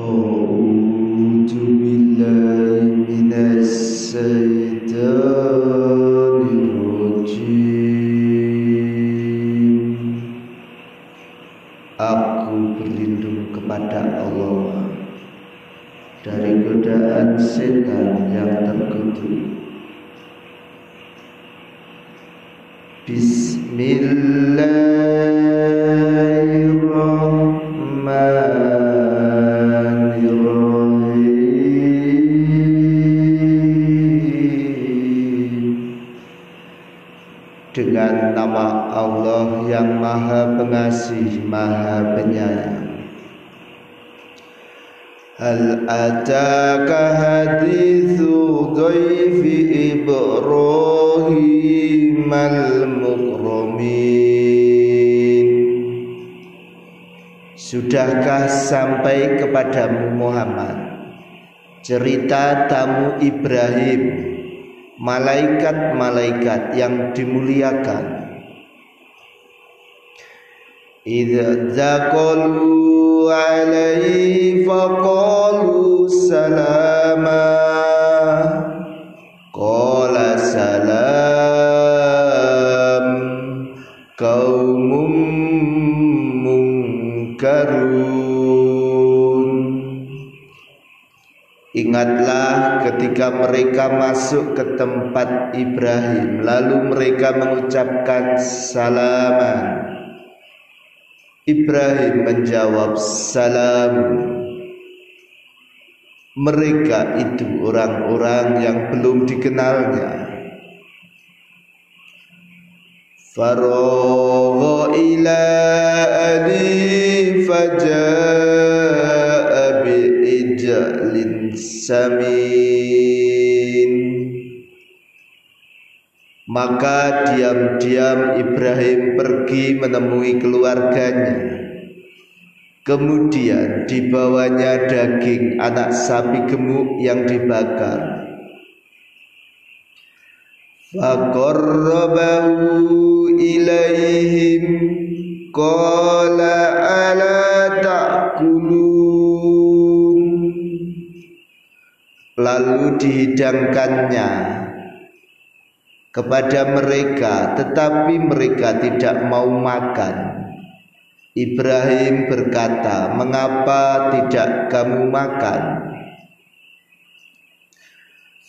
أعوذ بالله من الشيطان الرجيم Aku berlindung kepada Allah dari godaan setan yang terkutuk. Bismillahirrahmanirrahim Allah yang maha pengasih, maha penyayang. Hal ataka hadithu dhaifi Ibrahim al-mukramin Sudahkah sampai kepadamu Muhammad Cerita tamu Ibrahim Malaikat-malaikat yang dimuliakan Idza zaqalu alaihi faqalu salama Qala salam Qaumum munkarun Ingatlah ketika mereka masuk ke tempat Ibrahim Lalu mereka mengucapkan salaman Ibrahim menjawab salam. Mereka itu orang-orang yang belum dikenalnya. Faragha ila adi faja'a bi'ijlin samin maka diam-diam Ibrahim pergi menemui keluarganya. Kemudian dibawanya daging anak sapi gemuk yang dibakar. Faqarrabahu ilaihim qala ala ta'kulun Lalu dihidangkannya kepada mereka tetapi mereka tidak mau makan. Ibrahim berkata mengapa tidak kamu makan?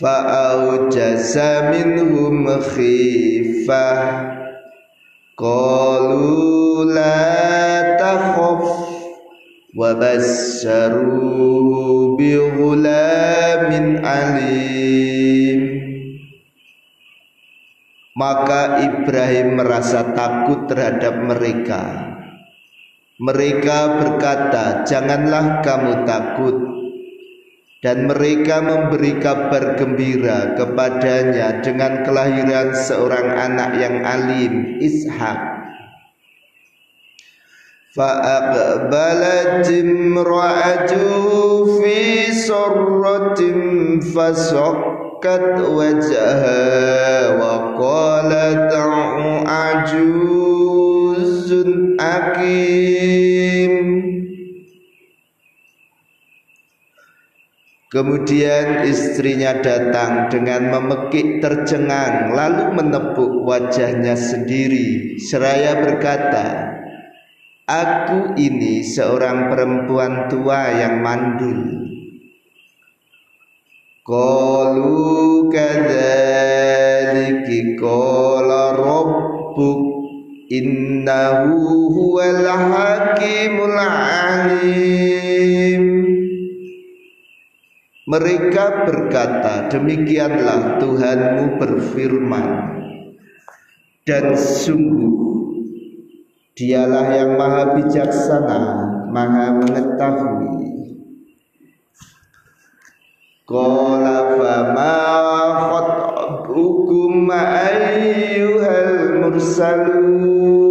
Fa'aujasa minhum khifah. Qalu la takhaf. Wa bi alim maka Ibrahim merasa takut terhadap mereka. Mereka berkata, "Janganlah kamu takut." Dan mereka memberi kabar gembira kepadanya dengan kelahiran seorang anak yang alim, Ishak. فأقبلت امرأته في سرة فسكت وجهها وقالت عجوز أكيم Kemudian istrinya datang dengan memekik tercengang lalu menepuk wajahnya sendiri seraya berkata, Aku ini seorang perempuan tua yang mandul. Qalu kadzaliki qala rabbuk innahu huwal hakimul alim. Mereka berkata, demikianlah Tuhanmu berfirman dan sungguh Dialah yang maha bijaksana, maha mengetahui. Qala fama khatbukum ayyuhal mursalun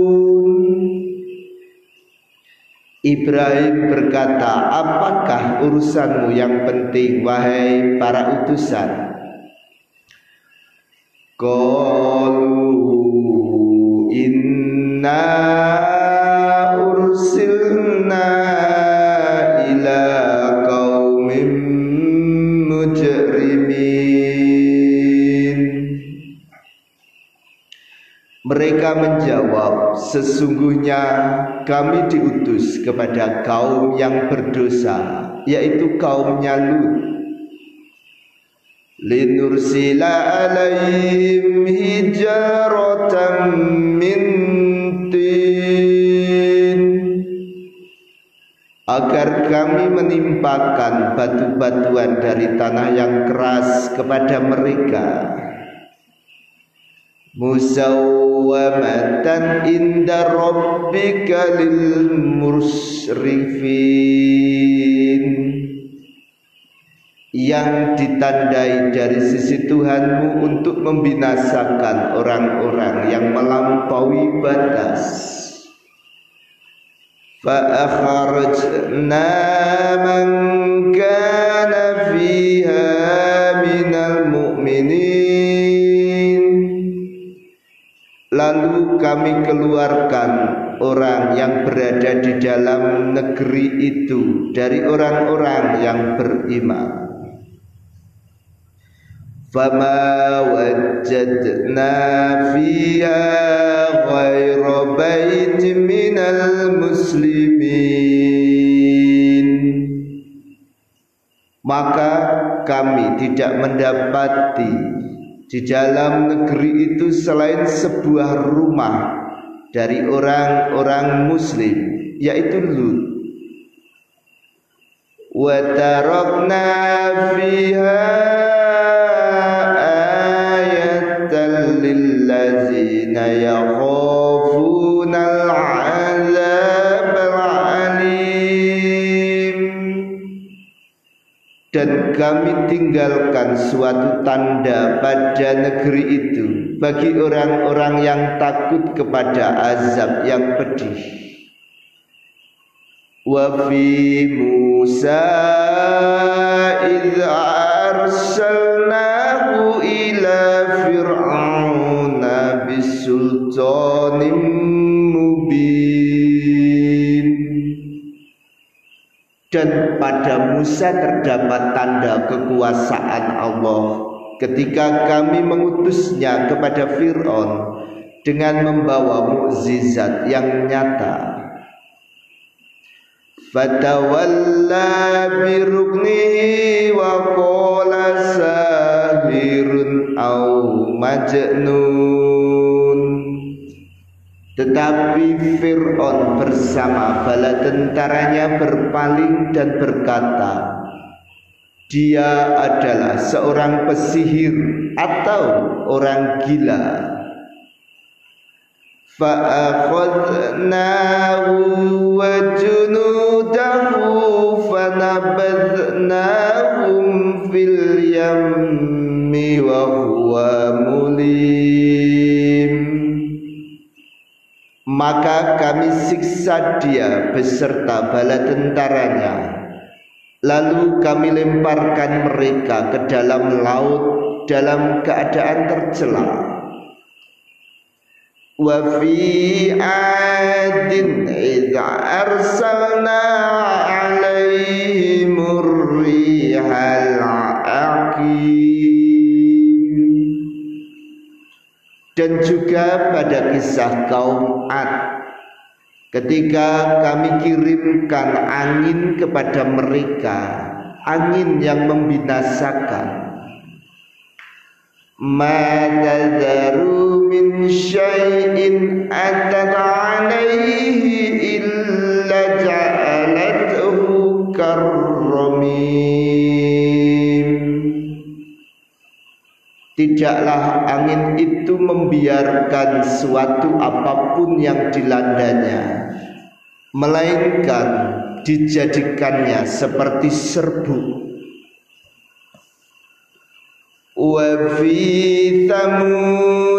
Ibrahim berkata, apakah urusanmu yang penting wahai para utusan? Qalu inna Mereka menjawab, sesungguhnya kami diutus kepada kaum yang berdosa, yaitu kaumnya Lut. Linursila alaihim hijaratan min tin agar kami menimpakan batu-batuan dari tanah yang keras kepada mereka musawwamatan inda rabbika lil musrifin. Yang ditandai dari sisi Tuhanmu untuk membinasakan orang-orang yang melampaui batas. Fa akhrajna man kami keluarkan orang yang berada di dalam negeri itu dari orang-orang yang beriman. Fama wajadna fiha ghayra bait minal muslimin Maka kami tidak mendapati di dalam negeri itu selain sebuah rumah dari orang-orang muslim yaitu Lut. Wa tarakna fiha kami tinggalkan suatu tanda pada negeri itu bagi orang-orang yang takut kepada azab yang pedih. Wa fi Musa idh arsalnahu ila fir'auna bisultanim dan pada Musa terdapat tanda kekuasaan Allah. Ketika kami mengutusnya kepada Fir'aun dengan membawa mukjizat yang nyata. Biruknihi wa qala sahirun au majnun tetapi Fir'aun bersama bala tentaranya berpaling dan berkata, dia adalah seorang pesihir atau orang gila. Maka kami siksa dia beserta bala tentaranya. Lalu kami lemparkan mereka ke dalam laut dalam keadaan tercela. Wa fi adin idza arsalna alaihim rihal aqim dan juga pada kisah kaum Ad. Ketika kami kirimkan angin kepada mereka angin yang membinasakan. Min syai'in atat Tidaklah angin itu membiarkan suatu apa pun yang dilandanya Melainkan dijadikannya seperti serbu Wa fi thamud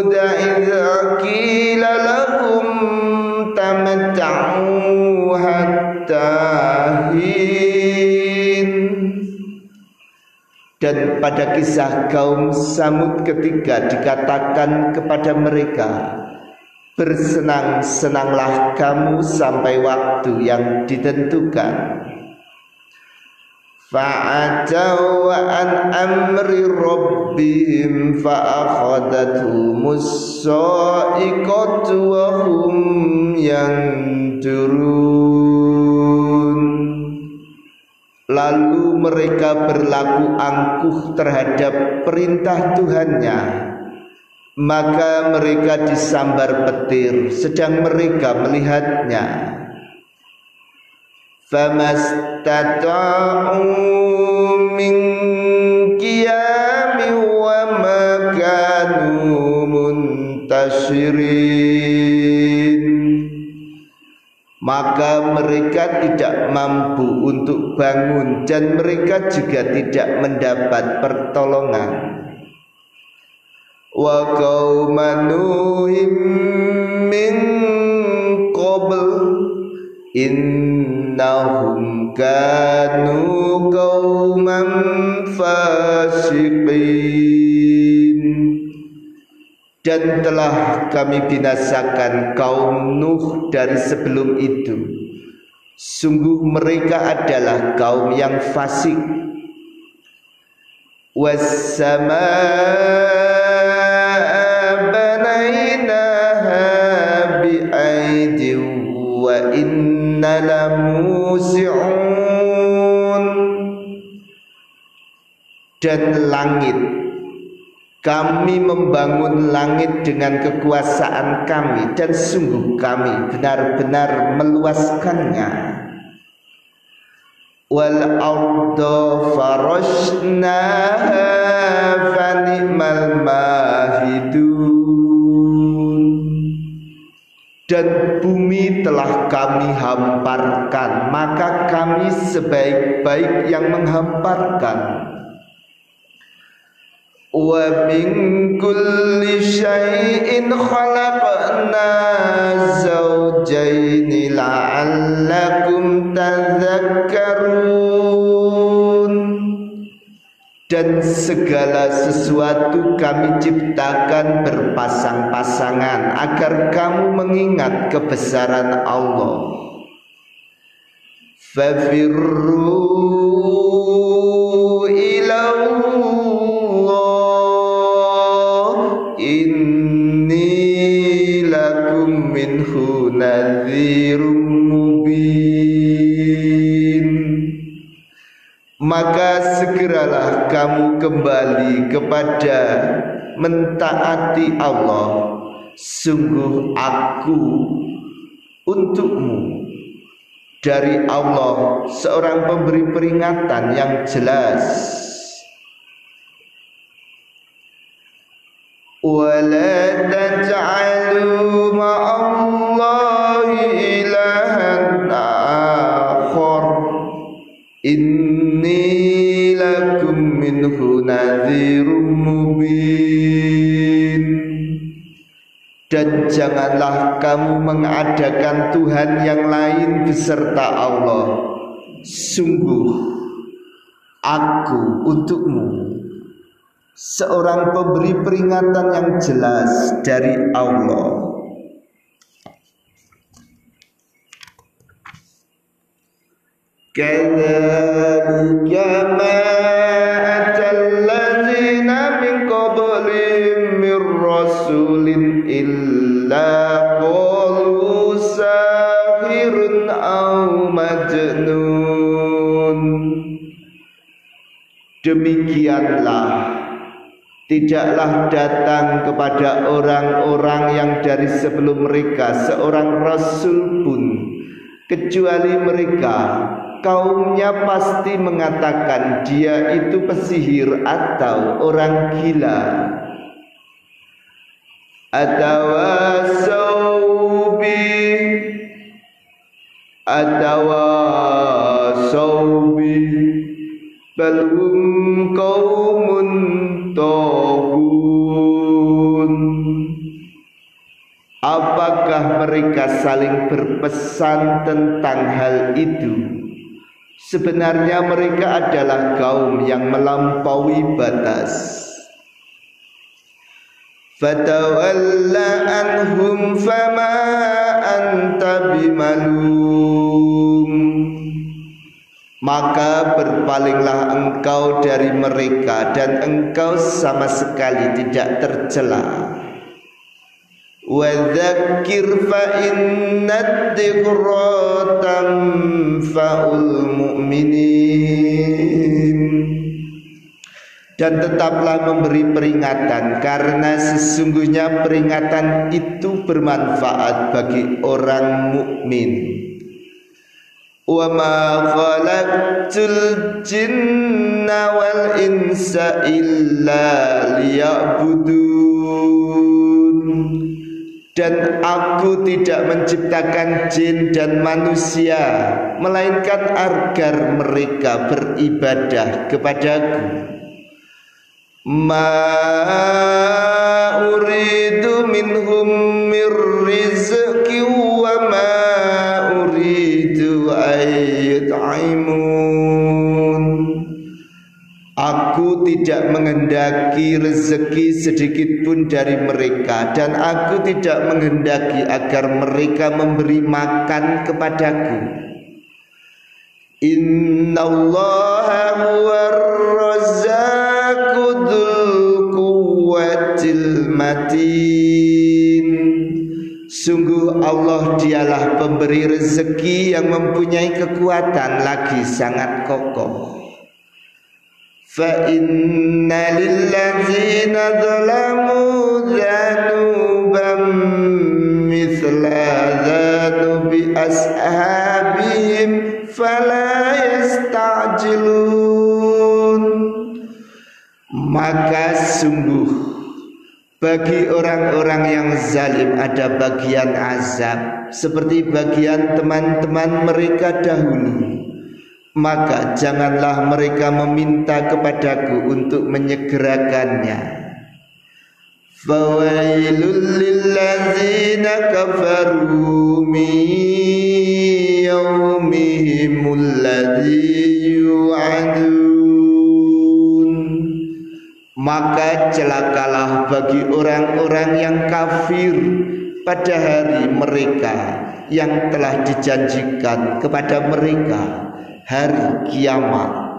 dan pada kisah kaum Samud ketika dikatakan kepada mereka Bersenang-senanglah kamu sampai waktu yang ditentukan فعتوا عن أمر ربهم فأخذتهم الصائقة وهم ينظرون lalu mereka berlaku angkuh terhadap perintah Tuhannya. Maka mereka disambar petir sedang mereka melihatnya. Famastata'u min wa makanu muntashirin maka mereka tidak mampu untuk bangun dan mereka juga tidak mendapat pertolongan. Wa qaumanuhim min qabl innahum kanu qauman fasiqin dan telah kami binasakan kaum Nuh dari sebelum itu. Sungguh mereka adalah kaum yang fasik. Wa inna dan langit kami membangun langit dengan kekuasaan kami dan sungguh kami benar-benar meluaskannya. Wal arda farashnaha fani'mal mahidun. Dan bumi telah kami hamparkan maka kami sebaik-baik yang menghamparkan wa min kulli syai'in khalaqna zawjayn la'allakum tadhakkarun. Dan segala sesuatu kami ciptakan berpasang-pasangan agar kamu mengingat kebesaran Allah. Fafirru nadhirum mubin. Maka segeralah kamu kembali kepada mentaati Allah. Sungguh aku untukmu. Dari Allah seorang pemberi peringatan yang jelas ولا تجعلوا مع الله إلها آخر إني لكم منه نذير مبين dan janganlah kamu mengadakan Tuhan yang lain beserta Allah sungguh aku untukmu seorang pemberi peringatan yang jelas dari Allah. Demikianlah Tidaklah datang kepada orang-orang yang dari sebelum mereka seorang rasul pun. Kecuali mereka kaumnya pasti mengatakan dia itu pesihir atau orang gila. Atau saubi atau saubi balhum kaumun tohun Apakah mereka saling berpesan tentang hal itu? Sebenarnya mereka adalah kaum yang melampaui batas. Fatawalla anhum fama anta bimalum maka berpalinglah engkau dari mereka dan engkau sama sekali tidak tercela Wadhakir fa inna tanfa'ul mu'minin dan tetaplah memberi peringatan karena sesungguhnya peringatan itu bermanfaat bagi orang mukmin. Wa ma khalaqtul jinna wal insa illa liya'budun dan aku tidak menciptakan jin dan manusia melainkan agar mereka beribadah kepadaku. Ma uridu minhum mir wa ma Tidak menghendaki rezeki sedikit pun dari mereka dan aku tidak menghendaki agar mereka memberi makan kepadaku. Inna Allah matin. Sungguh Allah dialah pemberi rezeki yang mempunyai kekuatan lagi sangat kokoh. فإن للذين ظلموا ذنوبا مثل ذنوب أصحابهم فلا يستعجلون maka sungguh bagi orang-orang yang zalim ada bagian azab seperti bagian teman-teman mereka dahulu maka janganlah mereka meminta kepadaku untuk menyegerakannya. Fawailul lilladzina kafaru min yu'adun. Maka celakalah bagi orang-orang yang kafir pada hari mereka yang telah dijanjikan kepada mereka hari kiamat